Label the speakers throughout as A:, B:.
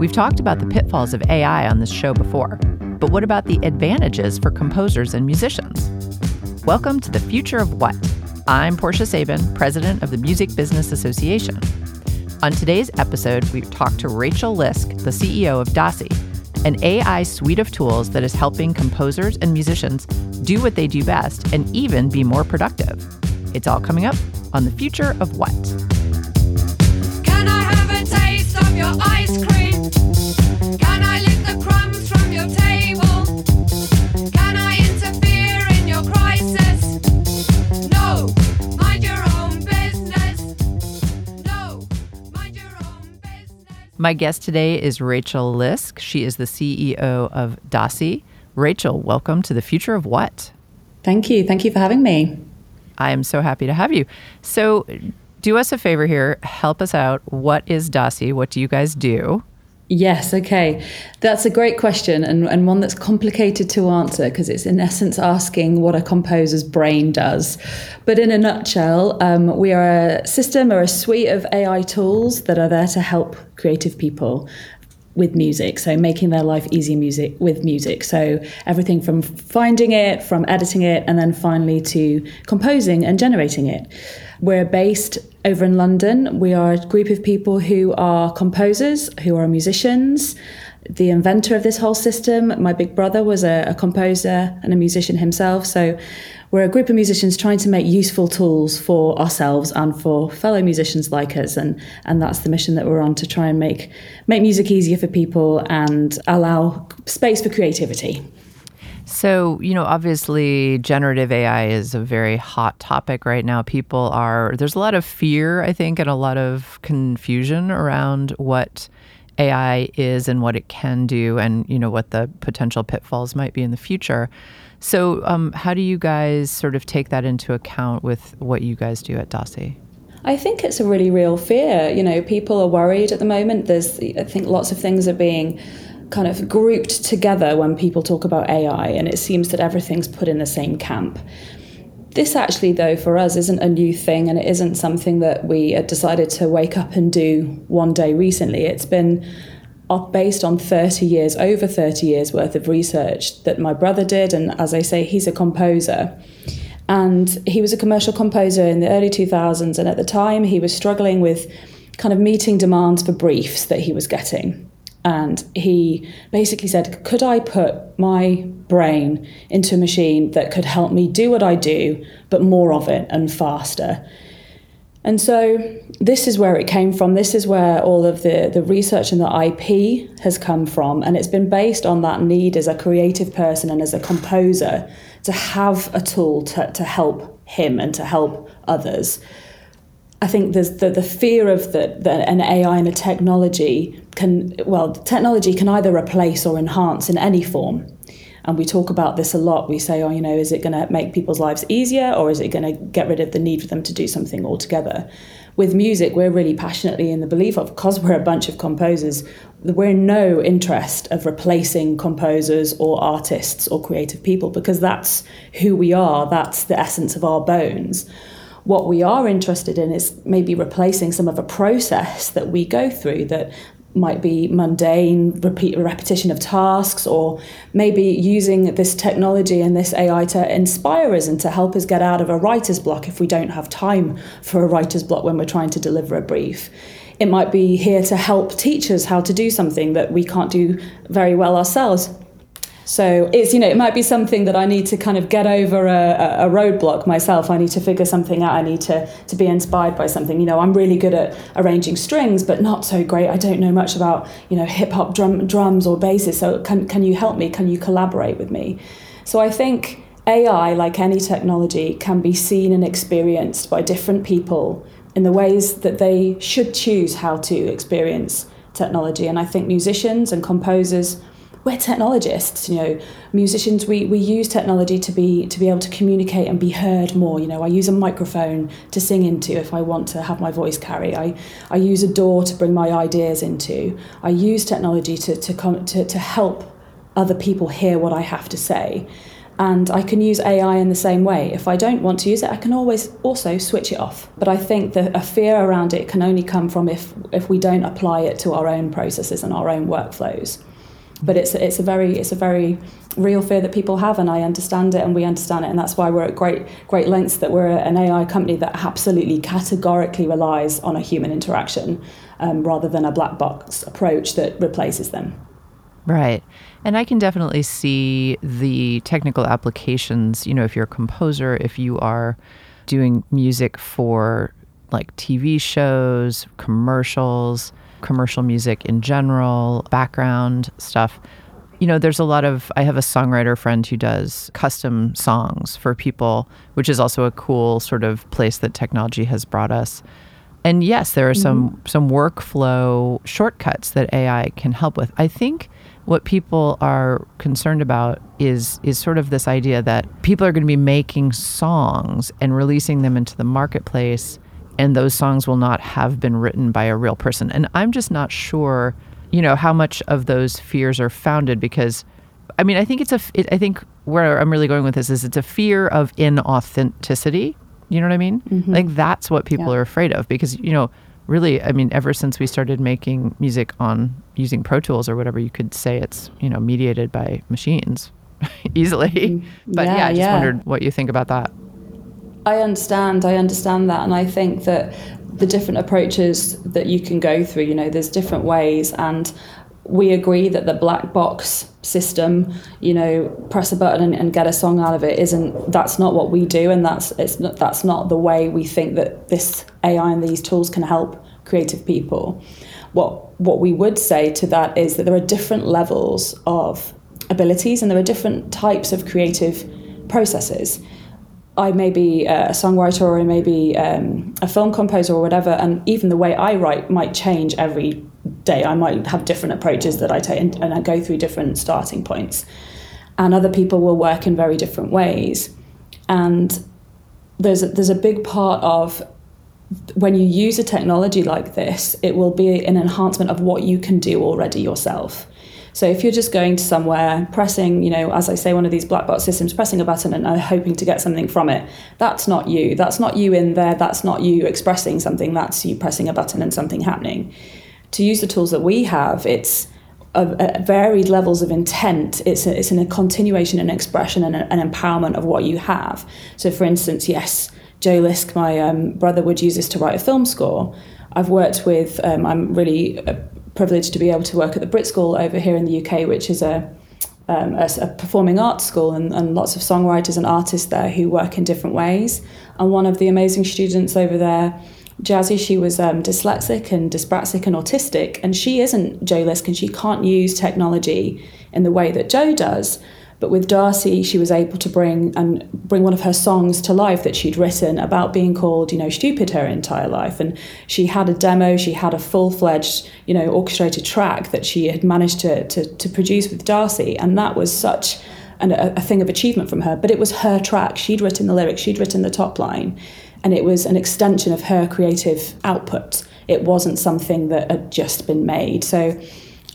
A: We've talked about the pitfalls of AI on this show before, but what about the advantages for composers and musicians? Welcome to the Future of What. I'm Portia Sabin, president of the Music Business Association. On today's episode, we talked to Rachel Lyske, the CEO of DAACI, an AI suite of tools that is helping composers and musicians do what they do best and even be more productive. It's all coming up on the Future of What. My guest today is Rachel Lyske. She is the CEO of DAACI. Rachel, welcome to the Future of What.
B: Thank you. Thank you for having me.
A: I am so happy to have you. So, do us a favor here. Help us out. What is DAACI? What do you guys do?
B: Yes, okay. That's a great question and, and one that's complicated to answer because it's in essence asking what a composer's brain does. But in a nutshell, um, we are a system or a suite of AI tools that are there to help creative people with music. So making their life easier music with music. So everything from finding it from editing it and then finally to composing and generating it. We're based over in london. We are a group of people who are composers who are musicians. The inventor of this whole system my big brother was a, a composer and a musician himself. So we're a group of musicians trying to make useful tools for ourselves and for fellow musicians like us and and that's the mission that we're on to try and make make music easier for people and allow space for creativity
A: So, you know, obviously generative AI is a very hot topic right now. People are, there's a lot of fear, I think, and a lot of confusion around what AI is and what it can do and, you know, what the potential pitfalls might be in the future. So, um, how do you guys sort of take that into account with what you guys do at DAACI?
B: I think it's a really real fear. You know, people are worried at the moment. There's, I think, lots of things are being kind of grouped together when people talk about AI, and it seems that everything's put in the same camp. This actually, though, for us isn't a new thing, and it isn't something that we decided to wake up and do one day recently. It's been based on 30 years, over 30 years worth of research that my brother did, and as I say, he's a composer. And he was a commercial composer in the early 2000s, and at the time he was struggling with kind of meeting demands for briefs that he was getting. And he basically said, Could I put my brain into a machine that could help me do what I do, but more of it and faster? And so this is where it came from. This is where all of the, the research and the IP has come from. And it's been based on that need as a creative person and as a composer to have a tool to, to help him and to help others. I think there's the, the fear of that that an AI and a technology can, well, technology can either replace or enhance in any form. And we talk about this a lot. We say, oh, you know, is it going to make people's lives easier or is it going to get rid of the need for them to do something altogether? With music, we're really passionately in the belief of, because we're a bunch of composers, we're in no interest of replacing composers or artists or creative people because that's who we are, that's the essence of our bones. What we are interested in is maybe replacing some of a process that we go through that might be mundane repeat repetition of tasks or maybe using this technology and this AI to inspire us and to help us get out of a writer's block if we don't have time for a writer's block when we're trying to deliver a brief. It might be here to help teachers how to do something that we can't do very well ourselves. So it's, you know, it might be something that I need to kind of get over a, a roadblock myself. I need to figure something out. I need to, to be inspired by something. You know, I'm really good at arranging strings, but not so great. I don't know much about, you know, hip hop drum, drums or basses. So can, can you help me? Can you collaborate with me? So I think AI, like any technology, can be seen and experienced by different people in the ways that they should choose how to experience technology. And I think musicians and composers we're technologists you know musicians we, we use technology to be to be able to communicate and be heard more you know i use a microphone to sing into if i want to have my voice carry i, I use a DAW to bring my ideas into i use technology to, to, come, to, to help other people hear what i have to say and I can use AI in the same way. If I don't want to use it, I can always also switch it off. But I think that a fear around it can only come from if if we don't apply it to our own processes and our own workflows. But it's it's a very it's a very real fear that people have, and I understand it, and we understand it, and that's why we're at great great lengths that we're an AI company that absolutely categorically relies on a human interaction um, rather than a black box approach that replaces them.
A: Right. And I can definitely see the technical applications. You know, if you're a composer, if you are doing music for like TV shows, commercials, commercial music in general, background stuff. You know, there's a lot of, I have a songwriter friend who does custom songs for people, which is also a cool sort of place that technology has brought us. And yes, there are some mm-hmm. some workflow shortcuts that AI can help with. I think what people are concerned about is is sort of this idea that people are going to be making songs and releasing them into the marketplace and those songs will not have been written by a real person. And I'm just not sure, you know, how much of those fears are founded because I mean, I think it's a it, I think where I'm really going with this is it's a fear of inauthenticity. You know what I mean? Mm-hmm. Like that's what people
B: Yeah.
A: are afraid of because you know, really, I mean, ever since we started making music on using Pro Tools or whatever, you could say it's you know mediated by machines easily. Mm-hmm. But yeah,
B: Yeah,
A: I just
B: yeah.
A: wondered what you think about that.
B: I understand, I understand that, and I think that the different approaches that you can go through, you know, there's different ways, and we agree that the black box system, you know, press a button and, and get a song out of it, isn't that's not what we do, and that's it's not that's not the way we think that this AI and these tools can help creative people. What what we would say to that is that there are different levels of abilities, and there are different types of creative processes. I may be a songwriter or I may be um, a film composer or whatever, and even the way I write might change every day. I might have different approaches that I take, and, and I go through different starting points. And other people will work in very different ways. And there's a, there's a big part of when you use a technology like this, it will be an enhancement of what you can do already yourself. So if you're just going to somewhere, pressing, you know, as I say, one of these black box systems, pressing a button and uh, hoping to get something from it, that's not you. That's not you in there. That's not you expressing something. That's you pressing a button and something happening. To use the tools that we have, it's a, a varied levels of intent. It's a, it's in a continuation and expression and a- an empowerment of what you have. So, for instance, yes, Joe Lyske, my um, brother, would use this to write a film score. I've worked with. Um, I'm really uh, privileged to be able to work at the Brit School over here in the UK, which is a um, a, a performing arts school and, and lots of songwriters and artists there who work in different ways. And one of the amazing students over there, Jazzy, she was um, dyslexic and dyspraxic and autistic, and she isn't Joe Lyske and she can't use technology in the way that Joe does. But with DAACI, she was able to bring and bring one of her songs to life that she'd written about being called, you know, stupid her entire life. And she had a demo, she had a full fledged, you know, orchestrated track that she had managed to, to, to produce with DAACI. And that was such an, a, a thing of achievement from her. But it was her track. She'd written the lyrics, she'd written the top line, and it was an extension of her creative output. It wasn't something that had just been made. So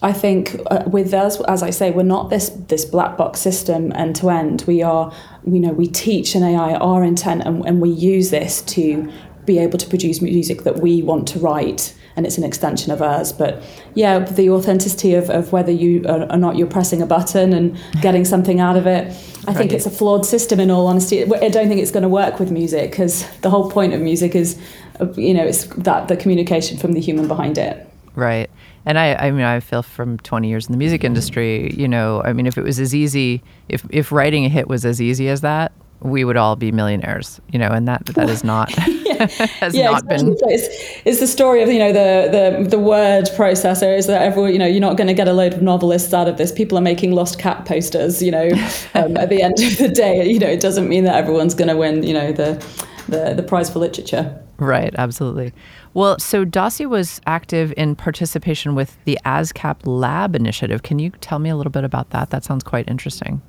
B: I think uh, with us, as I say, we're not this this black box system end to end. We are, you know, we teach an AI our intent, and, and we use this to be able to produce music that we want to write, and it's an extension of ours. But yeah, the authenticity of, of whether you are, or not you're pressing a button and getting something out of it. I think
A: Right.
B: it's a flawed system. In all honesty, I don't think it's going to work with music because the whole point of music is, uh, you know, it's that the communication from the human behind it.
A: Right. And I, I mean, I feel from 20 years in the music industry, you know, I mean, if it was as easy, if, if writing a hit was as easy as that, we would all be millionaires, you know, and that, that is not, has not been.
B: So it's, it's the story of you know the, the the word processor is that everyone you know you're not going to get a load of novelists out of this. People are making lost cat posters. You know, um, at the end of the day, you know it doesn't mean that everyone's going to win. You know the the the prize for literature.
A: Right, absolutely. Well, so DAACI was active in participation with the ASCAP Lab initiative. Can you tell me a little bit about that? That sounds quite interesting.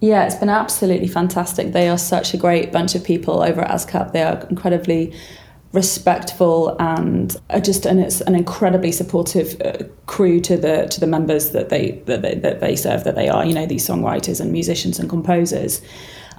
B: Yeah, it's been absolutely fantastic. They are such a great bunch of people over at ASCAP. They are incredibly respectful and just and it's an incredibly supportive uh, crew to the to the members that they that they, that they serve that they are you know these songwriters and musicians and composers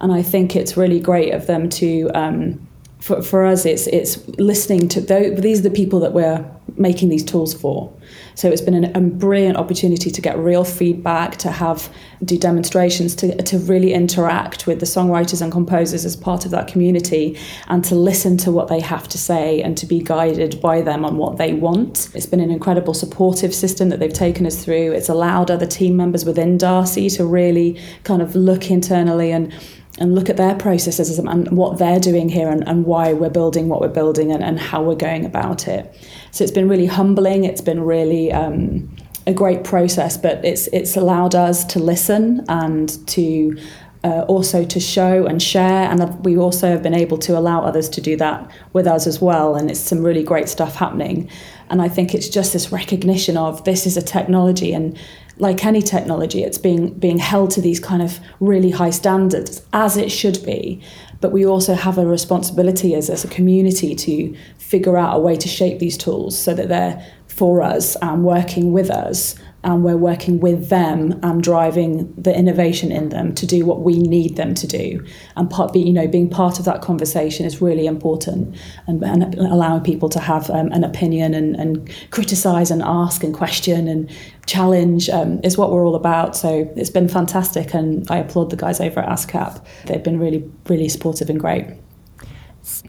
B: and I think it's really great of them to um, for, for us it's it's listening to those, these are the people that we're making these tools for. So it's been an, a brilliant opportunity to get real feedback to have do demonstrations to, to really interact with the songwriters and composers as part of that community and to listen to what they have to say and to be guided by them on what they want. It's been an incredible supportive system that they've taken us through. It's allowed other team members within DAACI to really kind of look internally and and look at their processes and what they're doing here and, and why we're building what we're building and, and how we're going about it. So it's been really humbling. It's been really um, a great process, but it's it's allowed us to listen and to uh, also to show and share. And we also have been able to allow others to do that with us as well. And it's some really great stuff happening. And I think it's just this recognition of this is a technology and like any technology, it's being being held to these kind of really high standards as it should be. But we also have a responsibility as, as a community to figure out a way to shape these tools so that they're for us and working with us and we're working with them and driving the innovation in them to do what we need them to do. And part you know being part of that conversation is really important and, and allowing people to have um, an opinion and, and criticize and ask and question and challenge um, is what we're all about. So it's been fantastic and I applaud the guys over at ASCAP. They've been really really supportive and great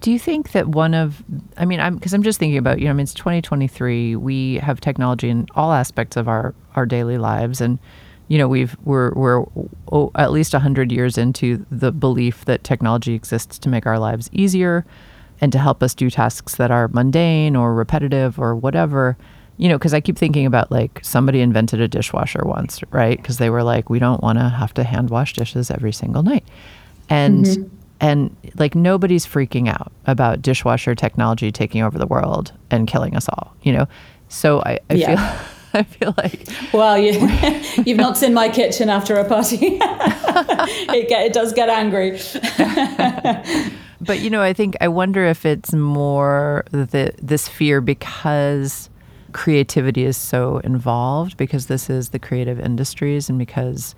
A: do you think that one of, I mean, I'm because I'm just thinking about, you know, I mean, it's 2023. We have technology in all aspects of our our daily lives, and you know, we've we're we're oh, at least hundred years into the belief that technology exists to make our lives easier and to help us do tasks that are mundane or repetitive or whatever. You know, because I keep thinking about like somebody invented a dishwasher once, right? Because they were like, we don't want to have to hand wash dishes every single night, and. Mm-hmm and like nobody's freaking out about dishwasher technology taking over the world and killing us all you know? So i, I yeah. feel I feel like
B: well you you've not seen my kitchen after a party. It, get, it does get angry.
A: But you know I think I wonder if it's more the this fear because creativity is so involved because this is the creative industries and because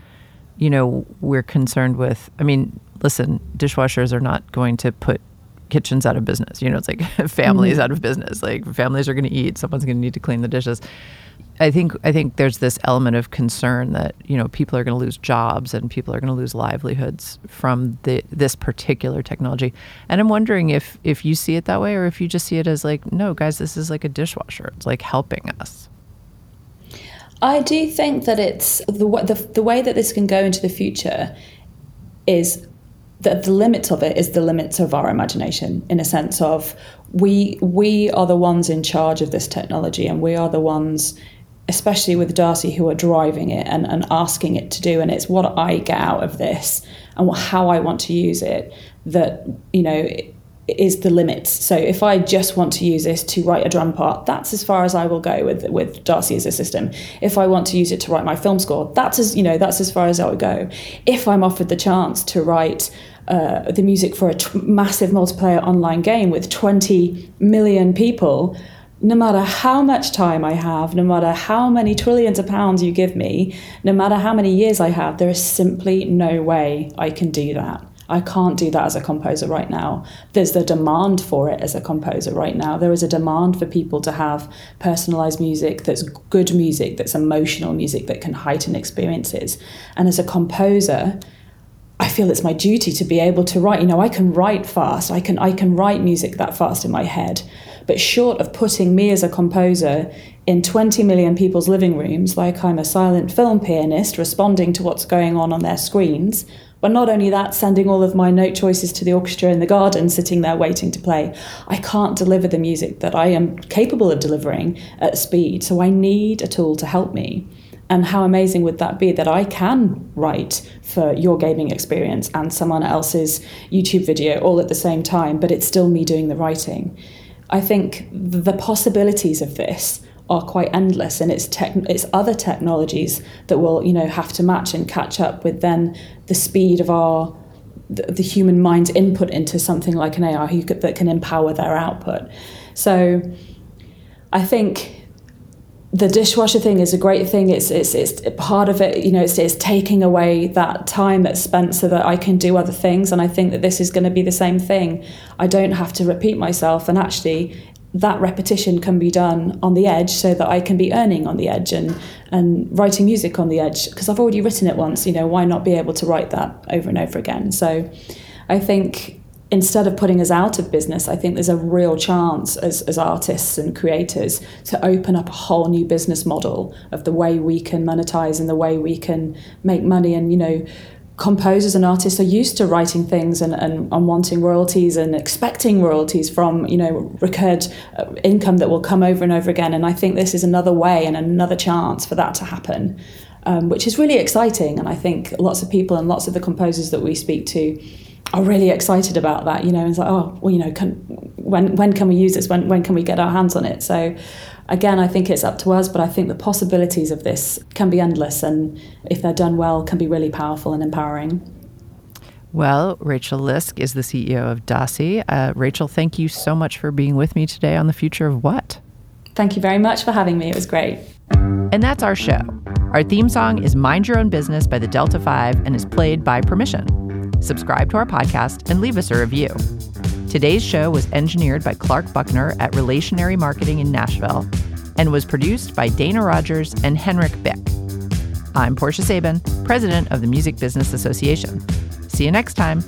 A: you know we're concerned with I mean listen, dishwashers are not going to put kitchens out of business. You know, it's like families mm-hmm. out of business. Like families are going to eat, someone's going to need to clean the dishes. I think I think there's this element of concern that you know people are going to lose jobs and people are going to lose livelihoods from the this particular technology. And I'm wondering if if you see it that way or if you just see it as like no guys this is like a dishwasher. It's like helping us.
B: I do think that it's the the, the way that this can go into the future is that the limits of it is the limits of our imagination in a sense of we we are the ones in charge of this technology and we are the ones especially with DAACI who are driving it and, and asking it to do. And it's what I get out of this and what, how I want to use it that you know is the limits. So if I just want to use this to write a drum part, that's as far as I will go with with DAACI as a system. If I want to use it to write my film score, that's as you know that's as far as I would go. If I'm offered the chance to write uh, the music for a t- massive multiplayer online game with 20 million people, no matter how much time I have, no matter how many trillions of pounds you give me, no matter how many years I have, there is simply no way I can do that. I can't do that as a composer right now. There's the demand for it as a composer right now. There is a demand for people to have personalized music that's good music, that's emotional music, that can heighten experiences. And as a composer, I feel it's my duty to be able to write. You know, I can write fast. I can I can write music that fast in my head. But short of putting me as a composer in 20 million people's living rooms, like I'm a silent film pianist responding to what's going on on their screens, but not only that, sending all of my note choices to the orchestra in the garden, sitting there waiting to play. I can't deliver the music that I am capable of delivering at speed. So I need a tool to help me. And how amazing would that be that I can write for your gaming experience and someone else's YouTube video all at the same time, but it's still me doing the writing? I think the possibilities of this are quite endless and it's tech, it's other technologies that will you know have to match and catch up with then the speed of our the, the human mind's input into something like an AI could, that can empower their output. So I think the dishwasher thing is a great thing. It's it's it's part of it. You know, it's it's taking away that time that's spent so that I can do other things. And I think that this is going to be the same thing. I don't have to repeat myself, and actually, that repetition can be done on the edge, so that I can be earning on the edge and and writing music on the edge because I've already written it once. You know, why not be able to write that over and over again? So, I think instead of putting us out of business, I think there's a real chance as, as artists and creators to open up a whole new business model of the way we can monetize and the way we can make money. And, you know, composers and artists are used to writing things and, and, and wanting royalties and expecting royalties from, you know, recurred uh, income that will come over and over again. And I think this is another way and another chance for that to happen. Um, which is really exciting, and I think lots of people and lots of the composers that we speak to are really excited about that. You know, it's like, oh, well, you know, can, when when can we use this? When when can we get our hands on it? So, again, I think it's up to us, but I think the possibilities of this can be endless, and if they're done well, can be really powerful and empowering.
A: Well, Rachel Lyske is the CEO of DAACI. Uh, Rachel, thank you so much for being with me today on the future of what.
B: Thank you very much for having me. It was great.
A: And that's our show. Our theme song is Mind Your Own Business by the Delta 5 and is played by permission subscribe to our podcast, and leave us a review. Today's show was engineered by Clark Buckner at Relationary Marketing in Nashville and was produced by Dana Rogers and Henrik Bick. I'm Portia Sabin, president of the Music Business Association. See you next time.